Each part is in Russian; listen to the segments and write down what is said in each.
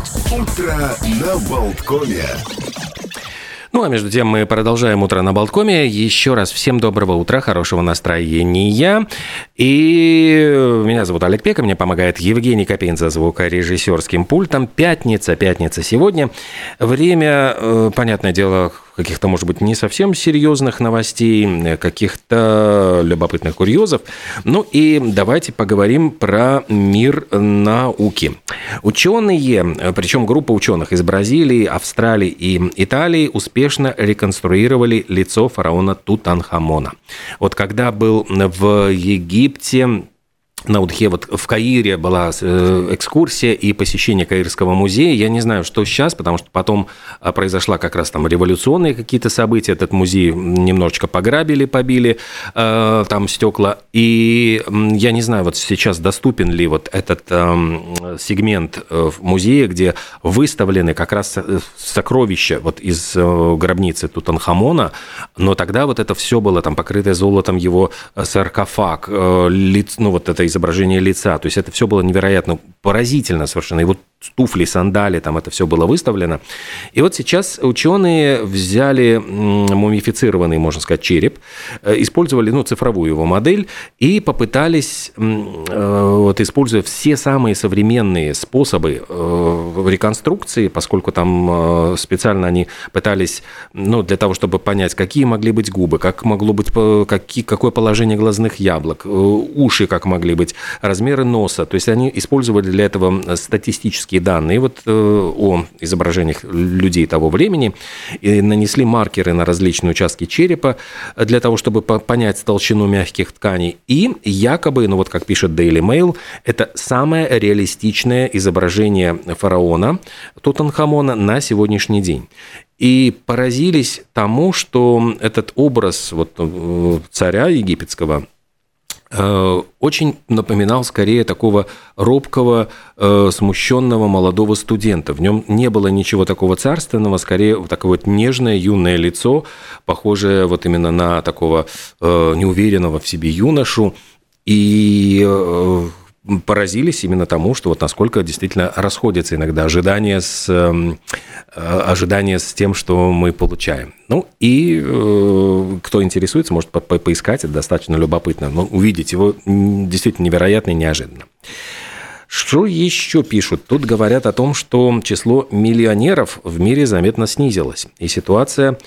Утро на Болткоме. Ну а между тем мы продолжаем утро на Болткоме. Еще раз всем доброго утра, хорошего настроения. И меня зовут Олег Пека, мне помогает Евгений Копейн за звукорежиссерским пультом. Пятница, пятница сегодня. Время, э, понятное дело, каких-то, может быть, не совсем серьезных новостей, каких-то любопытных курьезов. Ну и давайте поговорим про мир науки. Ученые, причем группа ученых из Бразилии, Австралии и Италии успешно реконструировали лицо фараона Тутанхамона. Вот когда был в Египте на Удхе, вот в Каире была э, экскурсия и посещение Каирского музея. Я не знаю, что сейчас, потому что потом а, произошла как раз там революционные какие-то события. Этот музей немножечко пограбили, побили э, там стекла. И я не знаю, вот сейчас доступен ли вот этот эм, сегмент э, в музее, где выставлены как раз сокровища вот из гробницы Тутанхамона, но тогда вот это все было там покрытое золотом его саркофаг, лиц, ну вот это изображение лица. То есть это все было невероятно поразительно совершенно. И вот туфли, сандали, там это все было выставлено. И вот сейчас ученые взяли мумифицированный, можно сказать, череп, э, использовали ну, цифровую его модель и попытались, э, вот, используя все самые современные способы э, реконструкции, поскольку там специально они пытались, ну, для того, чтобы понять, какие могли быть губы, как могло быть, какие, какое положение глазных яблок, уши как могли быть, размеры носа. То есть они использовали для этого статистические данные вот, э, о изображениях людей того времени и нанесли маркеры на различные участки черепа для того, чтобы понять толщину мягких тканей. И якобы, ну вот как пишет Daily Mail, это самое реалистичное изображение фараона Тутанхамона на сегодняшний день и поразились тому, что этот образ вот, э, царя египетского Э, очень напоминал скорее такого робкого, э, смущенного молодого студента. В нем не было ничего такого царственного, скорее такое вот нежное юное лицо, похожее вот именно на такого э, неуверенного в себе юношу. И поразились именно тому, что вот насколько действительно расходятся иногда ожидания с, эм, э, ожидания с тем, что мы получаем. Ну и э, кто интересуется, может по по поискать, это достаточно любопытно. Но увидеть его действительно невероятно и неожиданно. Что еще пишут? Тут говорят о том, что число миллионеров в мире заметно снизилось. И ситуация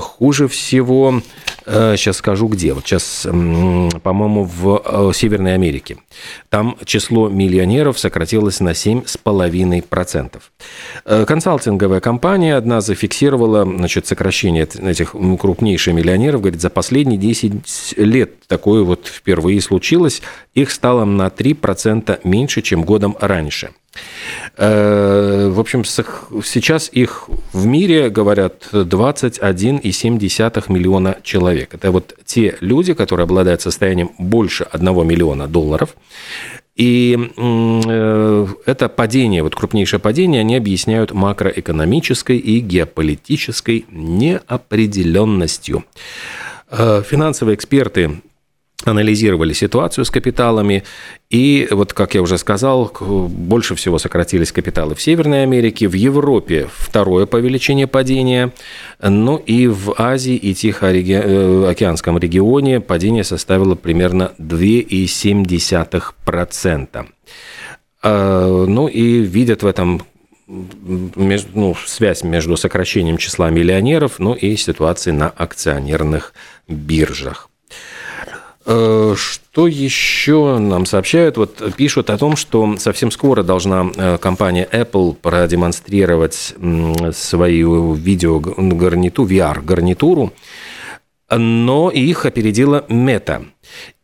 хуже всего, сейчас скажу где, вот сейчас, по-моему, в Северной Америке. Там число миллионеров сократилось на 7,5%. Э, консалтинговая компания одна зафиксировала значит, сокращение этих крупнейших миллионеров. Говорит, за последние 10 лет такое вот впервые случилось. Их стало на 3% меньше, чем годом раньше. Э, в общем, сейчас их в мире, говорят, 21,7 миллиона человек. Это вот те люди, которые обладают состоянием больше 1 миллиона долларов. И э, это падение, вот крупнейшее падение, они объясняют макроэкономической и геополитической неопределенностью. Э, финансовые эксперты анализировали ситуацию с капиталами, и вот, как я уже сказал, больше всего сократились капиталы в Северной Америке, в Европе второе по величине падения, ну и в Азии и Тихоокеанском регионе падение составило примерно 2,7%. А, ну и видят в этом ну, связь между сокращением числа миллионеров, ну и ситуацией на акционерных биржах. Э, что еще нам сообщают? Вот пишут о том, что совсем скоро должна э, компания Apple продемонстрировать свою видеогарнитуру, VR-гарнитуру, но их опередила Meta.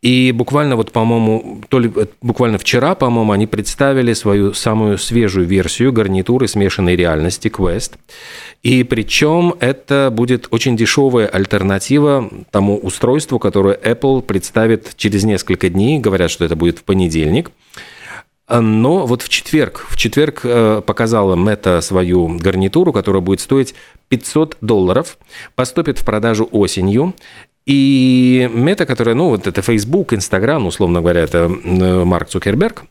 И буквально вот, по-моему, то ли э, буквально вчера, по-моему, они представили свою самую свежую версию гарнитуры смешанной реальности Quest. И причем это будет очень дешевая альтернатива тому устройству, которое Apple представит через несколько дней. Говорят, что это будет в понедельник. Но вот в четверг, в четверг э, показала Мета свою гарнитуру, которая будет стоить 500 долларов, поступит в продажу осенью. И Мета, которая, ну, вот это Facebook, Instagram, условно говоря, это Марк Цукерберг,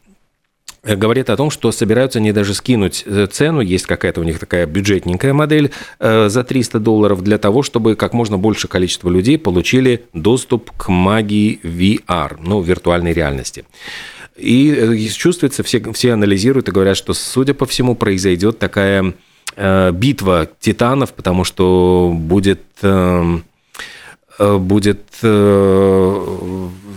Э, говорит о том, что собираются не даже скинуть э, цену, есть какая-то у них такая бюджетненькая модель э, за 300 долларов для того, чтобы как можно больше количество людей получили доступ к магии VR, ну, виртуальной реальности. И чувствуется, все, все анализируют и говорят, что, судя по всему, произойдет такая битва титанов, потому что будет эм, будет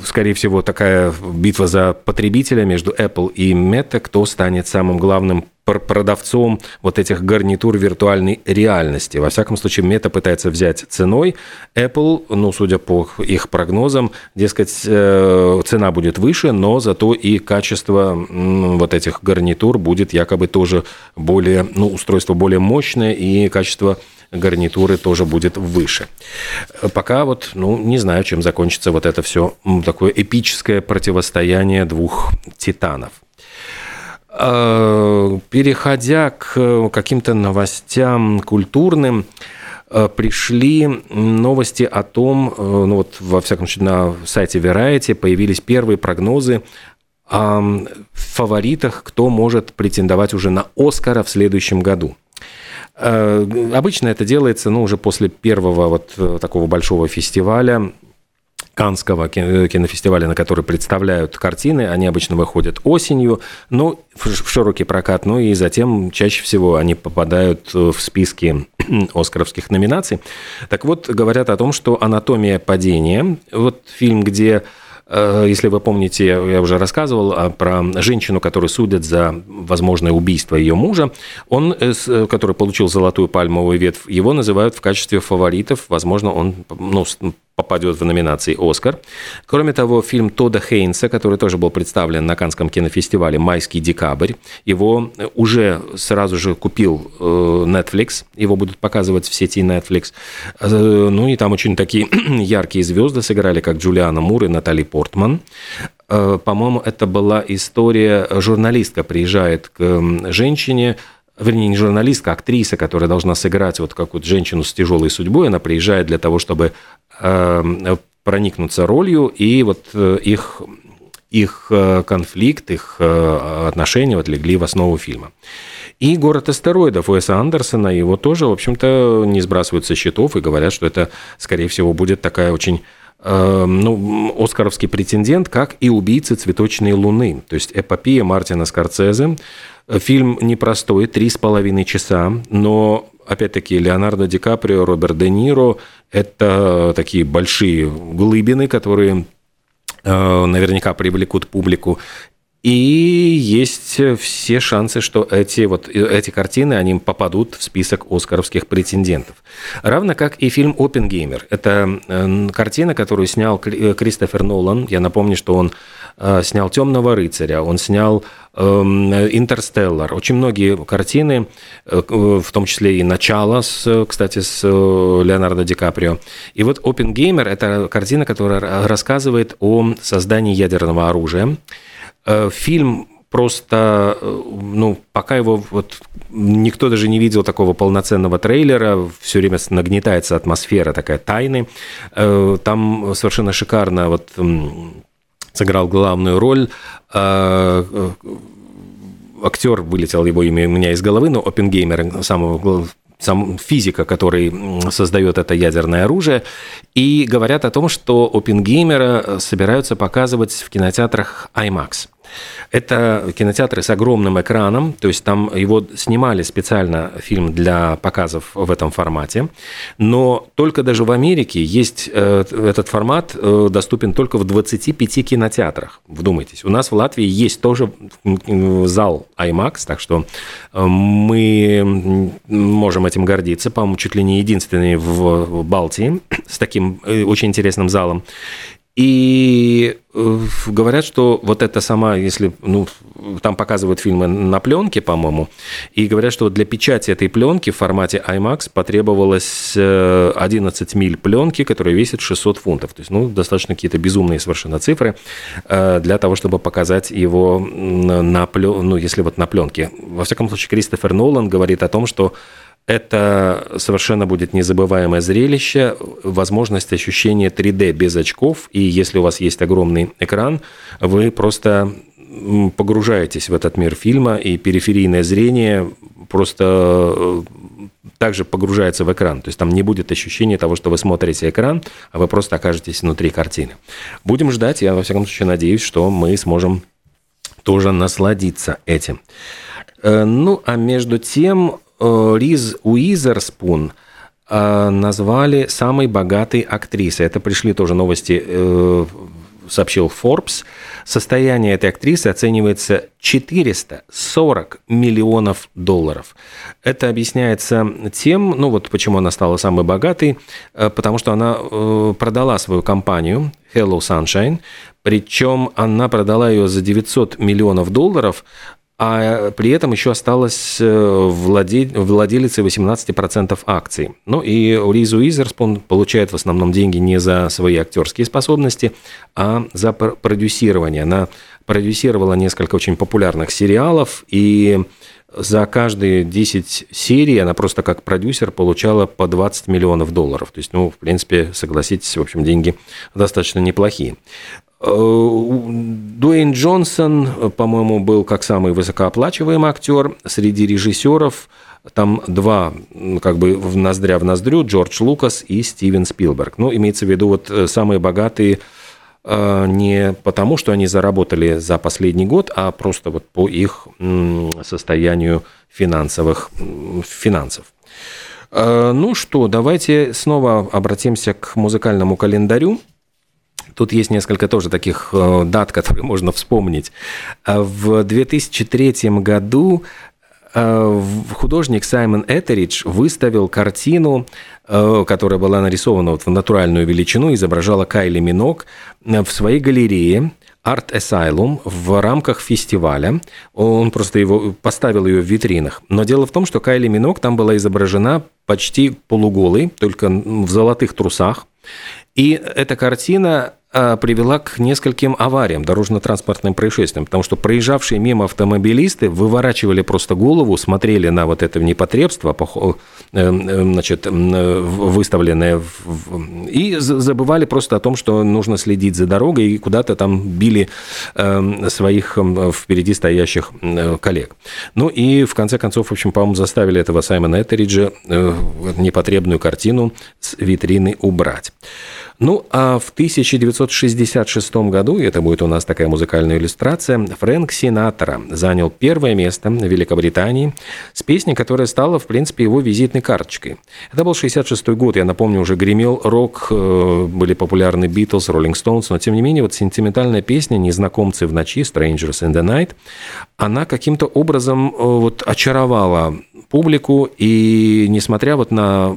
скорее всего, такая битва за потребителя между Apple и Meta, кто станет самым главным продавцом вот этих гарнитур виртуальной реальности. Во всяком случае, Meta пытается взять ценой. Apple, ну, судя по их прогнозам, дескать, э, цена будет выше, но зато и качество вот этих гарнитур будет якобы тоже более, ну, устройство более мощное и качество гарнитуры тоже будет выше. Пока вот, ну, не знаю, чем закончится вот это все такое эпическое противостояние двух титанов. А, переходя к каким-то новостям культурным, а, пришли новости о том, э, ну вот во всяком случае на сайте Variety появились первые прогнозы о фаворитах, кто может претендовать уже на Оскара в следующем году. Э, обычно это делается, ну, уже после первого вот э, такого большого фестиваля, Канского э, кинофестиваля, на который представляют картины. Они обычно выходят осенью, ну, в широкий прокат, ну и затем чаще всего они попадают в списки оскаровских номинаций. Так вот, говорят о том, что «Анатомия падения», вот фильм, где Э, если вы помните, я уже рассказывал а, про женщину, которую судят за возможное убийство ее мужа. Он, э, э, который получил золотую пальмовую ветвь, его называют в качестве фаворитов. Возможно, он ну, попадет в номинации «Оскар». Кроме того, фильм Тода Хейнса, который тоже был представлен на Канском кинофестивале «Майский декабрь», его уже сразу же купил э, Netflix, его будут показывать в сети Netflix. Э, ну и там очень такие яркие звезды сыграли, как Джулиана Мур и Натали Портман. Э, по-моему, это была история, журналистка приезжает к женщине, вернее, не журналистка, а актриса, которая должна сыграть вот какую-то женщину с тяжелой судьбой, она приезжает для того, чтобы э, проникнуться ролью, и вот э, их, их э, конфликт, их э, отношения вот легли в основу фильма. И «Город астероидов» Уэса Андерсона, его тоже, в общем-то, не сбрасывают со счетов и говорят, что это, скорее всего, будет такая очень ну, оскаровский претендент, как и «Убийцы цветочной луны», то есть эпопея Мартина Скорцезе, Фильм непростой, три с половиной часа, но опять-таки, Леонардо Ди Каприо, Роберт Де Ниро – это такие большие глыбины, которые э, наверняка привлекут публику. И есть все шансы, что эти, вот, эти картины, они попадут в список оскаровских претендентов. Равно как и фильм «Опенгеймер». Это э, картина, которую снял Кристофер Нолан. Я напомню, что он э, снял «Темного рыцаря», он снял эм, «Интерстеллар». Очень многие картины, э, в том числе и «Начало», с, кстати, с Леонардо Ди Каприо. И вот «Опенгеймер» – это картина, которая рассказывает о создании ядерного оружия. Э, фильм просто, э, ну, пока его вот никто даже не видел такого полноценного трейлера, все время нагнетается атмосфера такая тайны. Э, там совершенно шикарно вот сыграл главную роль актер вылетел его имя у меня из головы, но Опенгеймер, самого сам физика, который создает это ядерное оружие, и говорят о том, что Опенгеймера собираются показывать в кинотеатрах IMAX. Это кинотеатры с огромным экраном, то есть там его снимали специально фильм для показов в этом формате, но только даже в Америке есть э, этот формат э, доступен только в 25 кинотеатрах. Вдумайтесь, у нас в Латвии есть тоже зал IMAX, так что мы можем этим гордиться, по-моему, чуть ли не единственный в Балтии с таким э, очень интересным залом. И э, говорят, что вот это сама, если, ну, там показывают фильмы на пленке, по-моему, и говорят, что для печати этой пленки в формате IMAX потребовалось 11 э, миль пленки, которая весит 600 фунтов. То есть, ну, достаточно какие-то безумные совершенно цифры э, для того, чтобы показать его на плен, ну, если вот на пленке. Во всяком случае, Кристофер Нолан говорит о том, что это совершенно будет незабываемое зрелище, возможность ощущения 3D без очков, и если у вас есть огромный экран, вы просто погружаетесь в этот мир фильма, и периферийное зрение просто э, также погружается в экран. То есть там не будет ощущения того, что вы смотрите экран, а вы просто окажетесь внутри картины. Будем ждать, я во всяком случае надеюсь, что мы сможем тоже насладиться этим. Э, ну, а между тем Риз Уизерспун э, назвали самой богатой актрисой. Это пришли тоже новости, сообщил Forbes. Состояние этой актрисы оценивается 440 миллионов долларов. Это объясняется тем, ну вот почему она стала самой богатой, потому что она продала свою компанию Hello Sunshine, причем она продала ее за 900 миллионов долларов, а при этом еще осталась э, владе... владелицей 18% акций. Ну и Ризу Уизерспун получает в основном деньги не за свои актерские способности, а за продюсирование. Она продюсировала несколько очень популярных сериалов, и за каждые 10 серий она просто как продюсер получала по 20 миллионов долларов. То есть, ну, в принципе, согласитесь, в общем, деньги достаточно неплохие. Э, Дуэйн Джонсон, по-моему, был как самый высокооплачиваемый актер среди режиссеров. Там два, как бы в ноздря в ноздрю, Джордж Лукас и Стивен Спилберг. Ну, имеется в виду вот э, самые богатые э, не потому, что они заработали за последний год, а просто вот по их состоянию финансовых финансов. Ну что, давайте снова обратимся к музыкальному календарю. Тут есть несколько тоже таких э, дат, которые можно вспомнить. Э, в 2003 году э, художник Саймон Этеридж выставил картину, которая была нарисована вот в натуральную величину, изображала Кайли Минок в своей галерее Art Asylum в рамках фестиваля. Он просто его поставил ее в витринах. Но дело в том, что Кайли Минок там была изображена почти полуголой, только в золотых трусах. И эта картина а, привела к нескольким авариям, дорожно-транспортным происшествиям, потому что проезжавшие мимо автомобилисты выворачивали просто голову, смотрели на вот это непотребство, э, э, значит, выставленное, и забывали просто о том, что нужно следить за дорогой, и куда-то там били э, своих впереди стоящих коллег. Ну и в конце концов, в общем, по-моему, заставили этого Саймона Этериджа непотребную картину с витрины убрать. Ну, а в 1966 году, и это будет у нас такая музыкальная иллюстрация, Фрэнк Синатора занял первое место в Великобритании с песней, которая стала, в принципе, его визитной карточкой. Это был 66 год, я напомню, уже гремел рок, э, были популярны Битлз, Роллинг Стоунс, но, тем не менее, вот сентиментальная песня «Незнакомцы в ночи», «Strangers in the Night», она каким-то образом э, вот очаровала публику, и несмотря вот на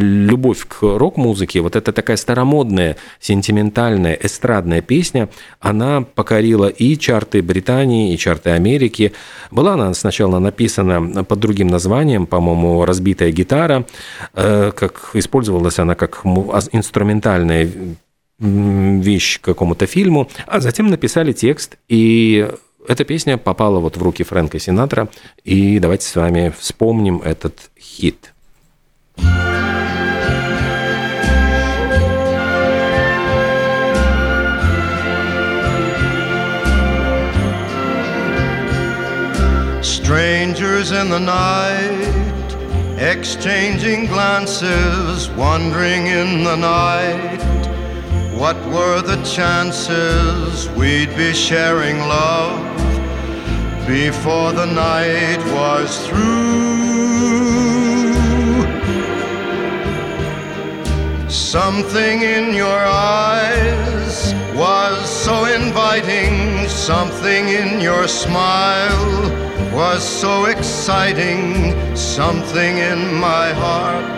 любовь к рок-музыке, вот эта такая старомодная, сентиментальная, эстрадная песня, она покорила и чарты Британии, и чарты Америки. Была она сначала написана под другим названием, по-моему, «Разбитая гитара», э, как использовалась она как инструментальная вещь к какому-то фильму, а затем написали текст, и эта песня попала вот в руки Фрэнка Синатра, и давайте с вами вспомним этот хит. Strangers in the night, exchanging glances, wandering in the night. What were the chances we'd be sharing love before the night was through? Something in your eyes was so inviting, something in your smile was so exciting, something in my heart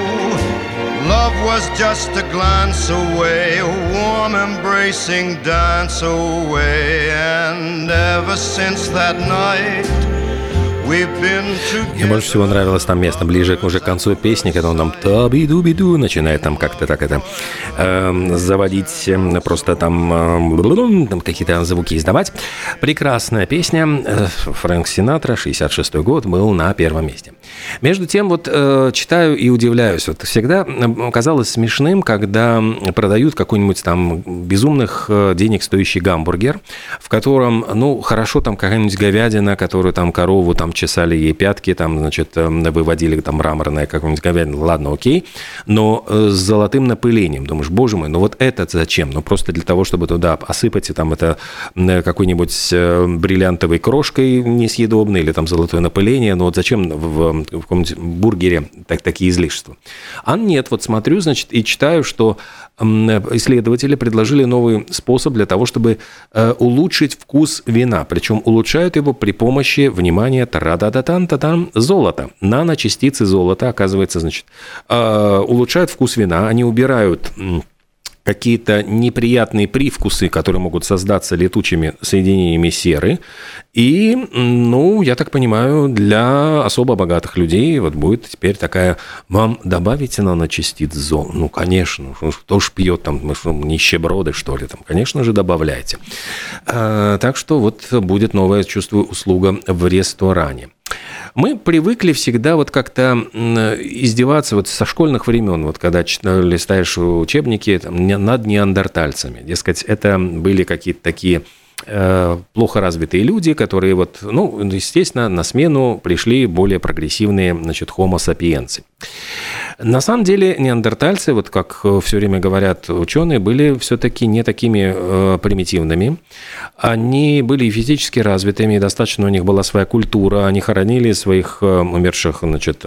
was just a glance away, a warm embracing dance away. And ever since that night, Мне больше всего нравилось там место ближе к уже к концу песни, когда он там таби-дуби-ду начинает там как-то так это э, заводить, эм, просто там, э, там какие-то звуки издавать. Прекрасная песня. Э, Фрэнк Синатра, 66 год, был на первом месте. Между тем, вот э, читаю и удивляюсь. Вот всегда казалось смешным, когда продают какой-нибудь там безумных э, денег стоящий гамбургер, в котором, ну, хорошо там какая-нибудь говядина, которую там корову там чесали ей пятки, там, значит, э, выводили там мраморная какая-нибудь говядина, ладно, окей, но с золотым напылением. Думаешь, боже мой, ну вот это зачем? Ну просто для того, чтобы туда осыпать и там это какой-нибудь бриллиантовой крошкой несъедобной или там золотое напыление, ну вот зачем в, в каком-нибудь бургере так, такие излишества. А нет, вот смотрю, значит, и читаю, что исследователи предложили новый способ для того, чтобы э, улучшить вкус вина. Причем улучшают его при помощи, внимания, тарадататан татан золота. Наночастицы золота, оказывается, значит, э, улучшают вкус вина. Они убирают какие-то неприятные привкусы, которые могут создаться летучими соединениями серы. И, ну, я так понимаю, для особо богатых людей вот будет теперь такая, вам добавите наночастиц зол. Ну, конечно, кто ж пьет там, мы что, нищеброды, что ли, там, конечно же, добавляйте. А, так что вот будет новая, чувствую, услуга в ресторане. Мы привыкли всегда вот как-то издеваться вот со школьных времен, вот когда листаешь учебники там, над неандертальцами. Дескать, это были какие-то такие Э, плохо развитые люди, которые вот, ну, естественно, на смену пришли более прогрессивные, значит, homo sapiens. На самом деле неандертальцы, вот как все время говорят ученые, были все-таки не такими э, примитивными. Они были физически развитыми, достаточно у них была своя культура, они хоронили своих э, умерших, значит,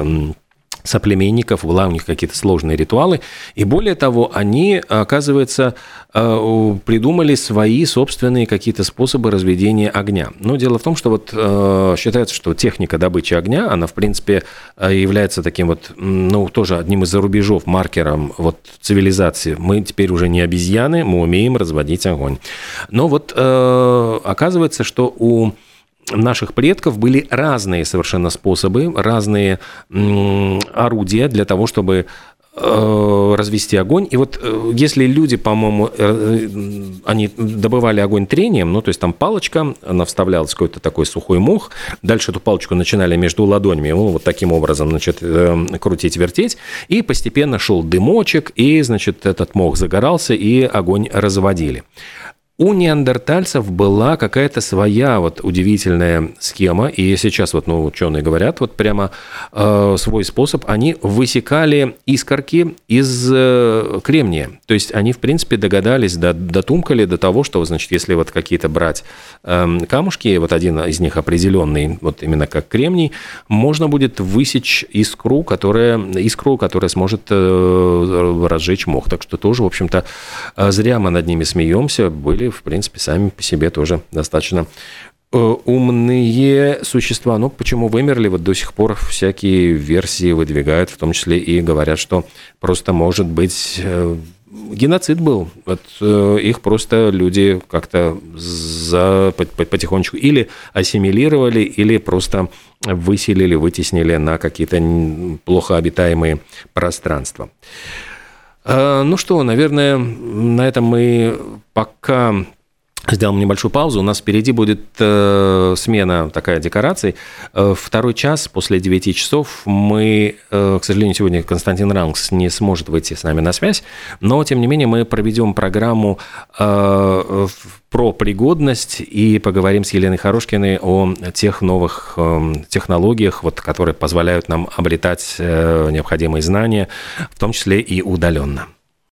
соплеменников, была у них какие-то сложные ритуалы. И более того, они, оказывается, э, придумали свои собственные какие-то способы разведения огня. Но дело в том, что вот э, считается, что техника добычи огня, она, в принципе, э, является таким вот, ну, тоже одним из зарубежов, маркером вот цивилизации. Мы теперь уже не обезьяны, мы умеем разводить огонь. Но вот оказывается, что у наших предков были разные совершенно способы, разные орудия для того, чтобы э, развести огонь. И вот э, если люди, по-моему, э, они добывали огонь трением, ну, то есть там палочка, она вставлялась какой-то такой сухой мох, дальше эту палочку начинали между ладонями, ну, вот таким образом, значит, крутить, вертеть, и постепенно шел дымочек, и, значит, этот мох загорался, и огонь разводили. У неандертальцев была какая-то своя вот удивительная схема, и сейчас вот ну, ученые говорят, вот прямо э, свой способ, они высекали искорки из э, кремния. То есть они, в принципе, догадались, дотумкали до того, что, значит, если вот какие-то брать э, камушки, вот один из них определенный, вот именно как кремний, можно будет высечь искру, которая, искру, которая сможет э, разжечь мох. Так что тоже, в общем-то, э, зря мы над ними смеемся, были были, в принципе, сами по себе тоже достаточно э, умные существа. Ну, почему вымерли? Вот до сих пор всякие версии выдвигают, в том числе и говорят, что просто может быть э, геноцид был. Вот э, их просто люди как-то за, потихонечку или ассимилировали, или просто выселили, вытеснили на какие-то плохо обитаемые пространства. Ну что, наверное, на этом мы пока Сделаем небольшую паузу. У нас впереди будет э, смена такая декораций. Э, второй час после 9 часов мы, э, к сожалению, сегодня Константин Рангс не сможет выйти с нами на связь, но, тем не менее, мы проведем программу э, про пригодность и поговорим с Еленой Хорошкиной о тех новых э, технологиях, вот, которые позволяют нам обретать э, необходимые знания, в том числе и удаленно.